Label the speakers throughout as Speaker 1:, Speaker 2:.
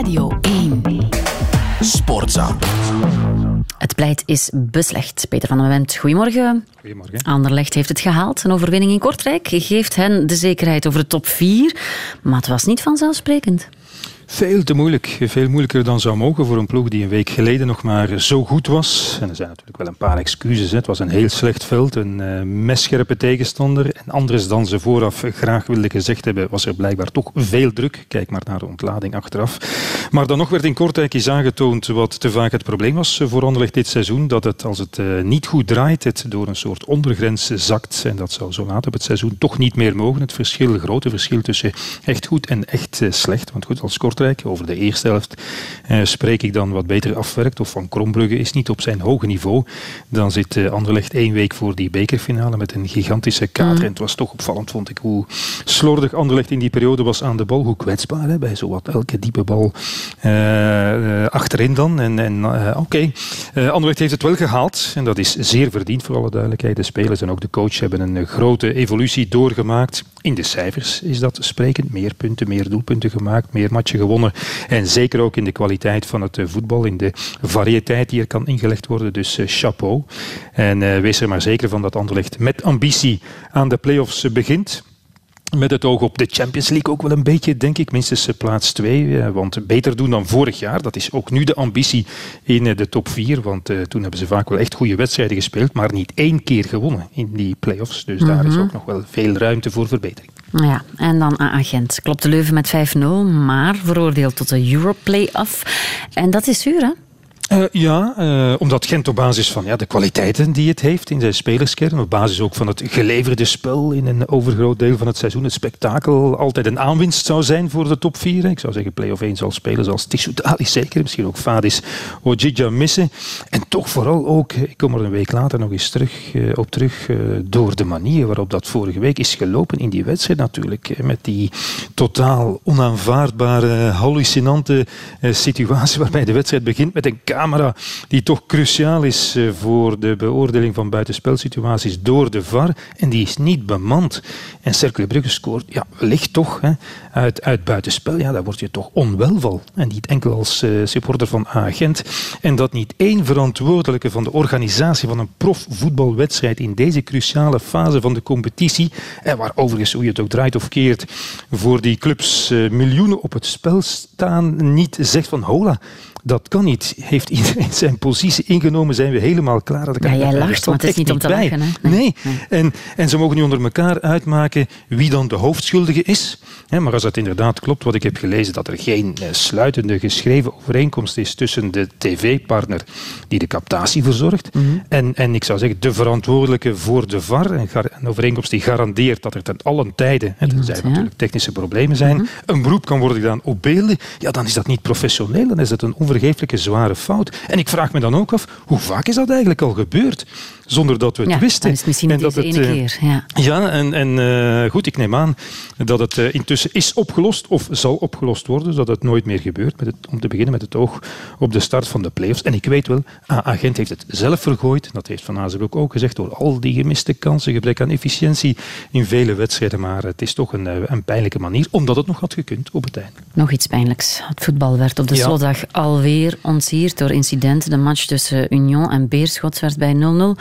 Speaker 1: Radio 1.
Speaker 2: Sportza.
Speaker 1: Het pleit is beslecht. Peter van der Wendt, goedemorgen.
Speaker 3: Goedemorgen.
Speaker 1: Anderlecht heeft het gehaald. Een overwinning in Kortrijk geeft hen de zekerheid over de top 4. Maar het was niet vanzelfsprekend.
Speaker 3: Veel te moeilijk. Veel moeilijker dan zou mogen voor een ploeg die een week geleden nog maar zo goed was. En er zijn natuurlijk wel een paar excuses. Het was een heel slecht veld, een uh, messcherpe tegenstander. En anders dan ze vooraf graag wilden gezegd hebben, was er blijkbaar toch veel druk. Kijk maar naar de ontlading achteraf. Maar dan nog werd in Kortrijk eens aangetoond wat te vaak het probleem was voor Anderlecht dit seizoen. Dat het, als het uh, niet goed draait, het door een soort ondergrens zakt. En dat zou zo laat op het seizoen toch niet meer mogen. Het verschil, grote verschil tussen echt goed en echt uh, slecht. Want goed, als Kortrijk over de eerste helft uh, spreek ik dan wat beter afwerkt. Of Van Krombrugge is niet op zijn hoge niveau. Dan zit uh, Anderlecht één week voor die bekerfinale met een gigantische kater. Mm. En het was toch opvallend, vond ik, hoe slordig Anderlecht in die periode was aan de bal. Hoe kwetsbaar hè, bij zowat elke diepe bal uh, achterin dan. En, en oké, okay. Anderlecht heeft het wel gehaald. En dat is zeer verdiend voor alle duidelijkheid. De spelers en ook de coach hebben een grote evolutie doorgemaakt. In de cijfers is dat sprekend. Meer punten, meer doelpunten gemaakt, meer matchen gewonnen. En zeker ook in de kwaliteit van het voetbal, in de variëteit die er kan ingelegd worden. Dus uh, chapeau. En uh, wees er maar zeker van dat Anderlecht met ambitie aan de play-offs begint. Met het oog op de Champions League ook wel een beetje, denk ik. Minstens plaats 2. Want beter doen dan vorig jaar. Dat is ook nu de ambitie in de top 4. Want uh, toen hebben ze vaak wel echt goede wedstrijden gespeeld. Maar niet één keer gewonnen in die play-offs. Dus mm -hmm. daar is ook nog wel veel ruimte voor verbetering.
Speaker 1: Ja, en dan aan agent. Klopt de Leuven met 5-0, maar veroordeeld tot de Europlay-off. En dat is zuur, hè?
Speaker 3: Uh, ja, uh, omdat Gent op basis van ja, de kwaliteiten die het heeft in zijn spelerskern, op basis ook van het geleverde spel in een overgroot deel van het seizoen, het spektakel altijd een aanwinst zou zijn voor de top 4. Ik zou zeggen, play-off 1 zal spelen zoals Tissoudali zeker, misschien ook Fadis Ojidja missen. En toch vooral ook, ik kom er een week later nog eens terug, uh, op terug, door de manier waarop dat vorige week is gelopen in die wedstrijd natuurlijk. Met die totaal onaanvaardbare, hallucinante situatie waarbij de wedstrijd begint met een camera die toch cruciaal is voor de beoordeling van buitenspelsituaties door de VAR. En die is niet bemand. En Cercle Brugge scoort, ja, wellicht toch, hè, uit, uit buitenspel. Ja, daar word je toch onwel van. En niet enkel als uh, supporter van agent. En dat niet één verantwoordelijke van de organisatie van een profvoetbalwedstrijd in deze cruciale fase van de competitie, en waar overigens, hoe je het ook draait of keert, voor die clubs uh, miljoenen op het spel staan, niet zegt van hola, dat kan niet. Heeft iedereen zijn positie ingenomen? Zijn we helemaal klaar? Dat
Speaker 1: kan ja, jij lacht, want het is niet om te
Speaker 3: bij.
Speaker 1: lachen. Hè?
Speaker 3: Nee. nee. nee. En, en ze mogen nu onder elkaar uitmaken wie dan de hoofdschuldige is. Maar als het inderdaad klopt wat ik heb gelezen, dat er geen sluitende geschreven overeenkomst is tussen de tv-partner die de captatie verzorgt mm -hmm. en, en ik zou zeggen de verantwoordelijke voor de VAR, een overeenkomst die garandeert dat er ten allen tijde, hè, tenzij er ja. natuurlijk technische problemen zijn, mm -hmm. een beroep kan worden gedaan op beelden, ja, dan is dat niet professioneel, dan is het een onvergeeflijke zware fout. En ik vraag me dan ook af, hoe vaak is dat eigenlijk al gebeurd? Zonder dat we het
Speaker 1: ja,
Speaker 3: wisten.
Speaker 1: Is misschien
Speaker 3: en
Speaker 1: dat het, ene uh, keer. Ja,
Speaker 3: ja en, en uh, goed, ik neem aan dat het uh, intussen is opgelost of zal opgelost worden, zodat het nooit meer gebeurt. Met het, om te beginnen met het oog op de start van de playoffs. En ik weet wel, Agent heeft het zelf vergooid. Dat heeft Van Azenbroek ook gezegd, door al die gemiste kansen, gebrek aan efficiëntie in vele wedstrijden. Maar het is toch een, een pijnlijke manier, omdat het nog had gekund op het einde.
Speaker 1: Nog iets pijnlijks. Het voetbal werd op de ja. slotdag alweer ontsierd door incidenten. De match tussen Union en Beerschot werd bij 0-0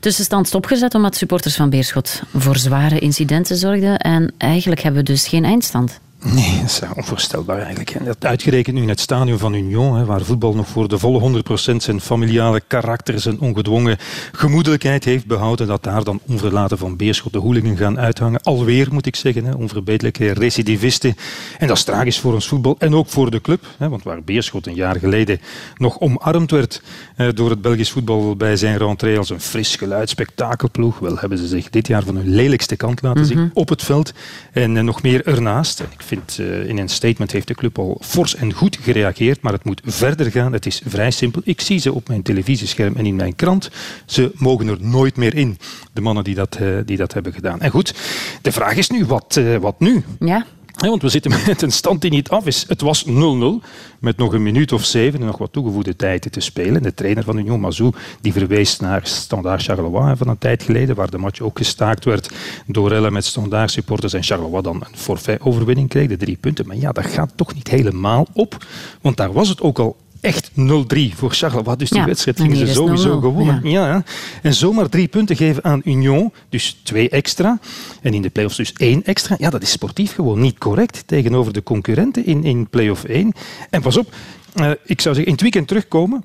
Speaker 1: tussenstand stopgezet omdat supporters van Beerschot voor zware incidenten zorgden. En eigenlijk hebben we dus geen eindstand.
Speaker 3: Nee, dat is onvoorstelbaar eigenlijk. En dat uitgerekend nu in het stadion van Union, hè, waar voetbal nog voor de volle 100% zijn familiale karakter, zijn ongedwongen gemoedelijkheid heeft behouden, dat daar dan onverlaten van Beerschot de hoolingen gaan uithangen. Alweer, moet ik zeggen, hè, onverbeterlijke recidivisten. En dat is tragisch voor ons voetbal en ook voor de club. Hè, want waar Beerschot een jaar geleden nog omarmd werd eh, door het Belgisch voetbal bij zijn rentree als een fris geluid, spektakelploeg, wel hebben ze zich dit jaar van hun lelijkste kant laten zien mm -hmm. op het veld. En eh, nog meer ernaast. En ik uh, in een statement heeft de club al fors en goed gereageerd, maar het moet verder gaan. Het is vrij simpel. Ik zie ze op mijn televisiescherm en in mijn krant. Ze mogen er nooit meer in, de mannen die dat, uh, die dat hebben gedaan. En goed, de vraag is nu, wat, uh, wat nu?
Speaker 1: Ja.
Speaker 3: Want we zitten met een stand die niet af is. Het was 0-0, met nog een minuut of zeven en nog wat toegevoegde tijd te spelen. De trainer van Union Mazou die verwees naar Standard Charleroi van een tijd geleden, waar de match ook gestaakt werd door met Standard supporters en Charleroi dan een forfait-overwinning kreeg, de drie punten. Maar ja, dat gaat toch niet helemaal op, want daar was het ook al echt 0-3 voor Charleroi. Dus die wedstrijd gingen ze sowieso gewonnen. Ja. En zomaar drie punten geven aan Union, dus twee extra. En in de play-offs dus één extra. Ja, dat is sportief gewoon niet correct tegenover de concurrenten in, in play-off 1. En pas op, uh, ik zou zeggen, in het weekend terugkomen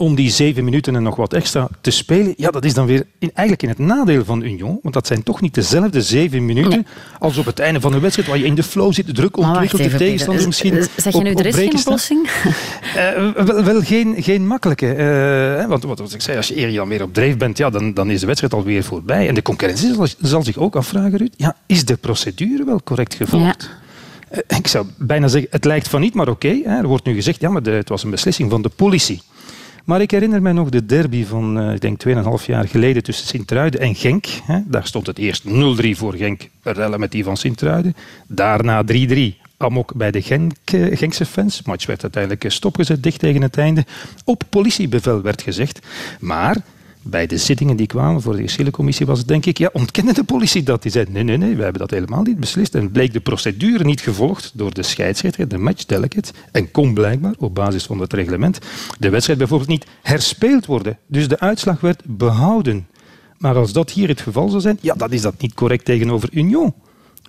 Speaker 3: om die zeven minuten en nog wat extra te spelen, ja, dat is dan weer in, eigenlijk in het nadeel van Union. Want dat zijn toch niet dezelfde zeven minuten als op het einde van de wedstrijd, waar je in de flow zit, druk ontwikkelt, de tegenstander misschien
Speaker 1: Zeg je nu, er is geen oplossing?
Speaker 3: Uh, wel, wel, geen, geen makkelijke. Uh, want wat, ik zei, als je eer dan weer op dreef bent, ja, dan, dan is de wedstrijd alweer voorbij. En de concurrentie zal, zal zich ook afvragen, Ruud, ja, is de procedure wel correct gevolgd? Ja. Ik zou bijna zeggen, het lijkt van niet, maar oké. er wordt nu gezegd, ja, maar de, het was een beslissing van de politie. Maar ik herinner mij nog de derby van, uh, ik denk, 2,5 jaar geleden tussen Sint-Truiden en Genk. Hè. Daar stond het eerst 0-3 voor Genk, rellen met die van Sint-Truiden. Daarna 3-3 amok bij de Genk, uh, Genkse fans. Match werd uiteindelijk stopgezet, dicht tegen het einde. Op politiebevel werd gezegd. Maar bij de zittingen die kwamen voor de geschillencommissie was het denk ik, ja, ontkende de politie dat. Die zei, nee, nee, nee, we hebben dat helemaal niet beslist. En bleek de procedure niet gevolgd door de scheidsrechter, de match delegate, en kon blijkbaar, op basis van het reglement, de wedstrijd bijvoorbeeld niet herspeeld worden. Dus de uitslag werd behouden. Maar als dat hier het geval zou zijn, ja, dan is dat niet correct tegenover Union.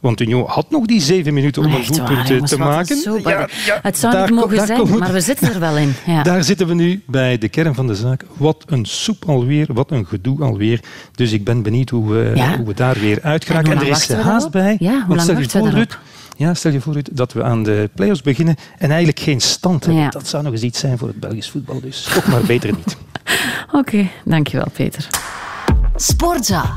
Speaker 3: Want Union had nog die zeven minuten om een doelpunt te maken.
Speaker 1: Ja, ja, het zou niet mogen zijn, maar we zitten er wel in. Ja.
Speaker 3: Daar zitten we nu bij de kern van de zaak. Wat een soep alweer, wat een gedoe alweer. Dus ik ben benieuwd hoe we, hoe we daar weer uit geraken. En, er is haast bij.
Speaker 1: Ja, hoe lang
Speaker 3: stel je voor, ja, stel je voor dat we aan de play-offs beginnen en eigenlijk geen stand hebben. Dat zou nog eens iets zijn voor het Belgisch voetbal. Dus toch maar beter niet.
Speaker 1: Oké, okay, dankjewel Peter.
Speaker 2: Sportza.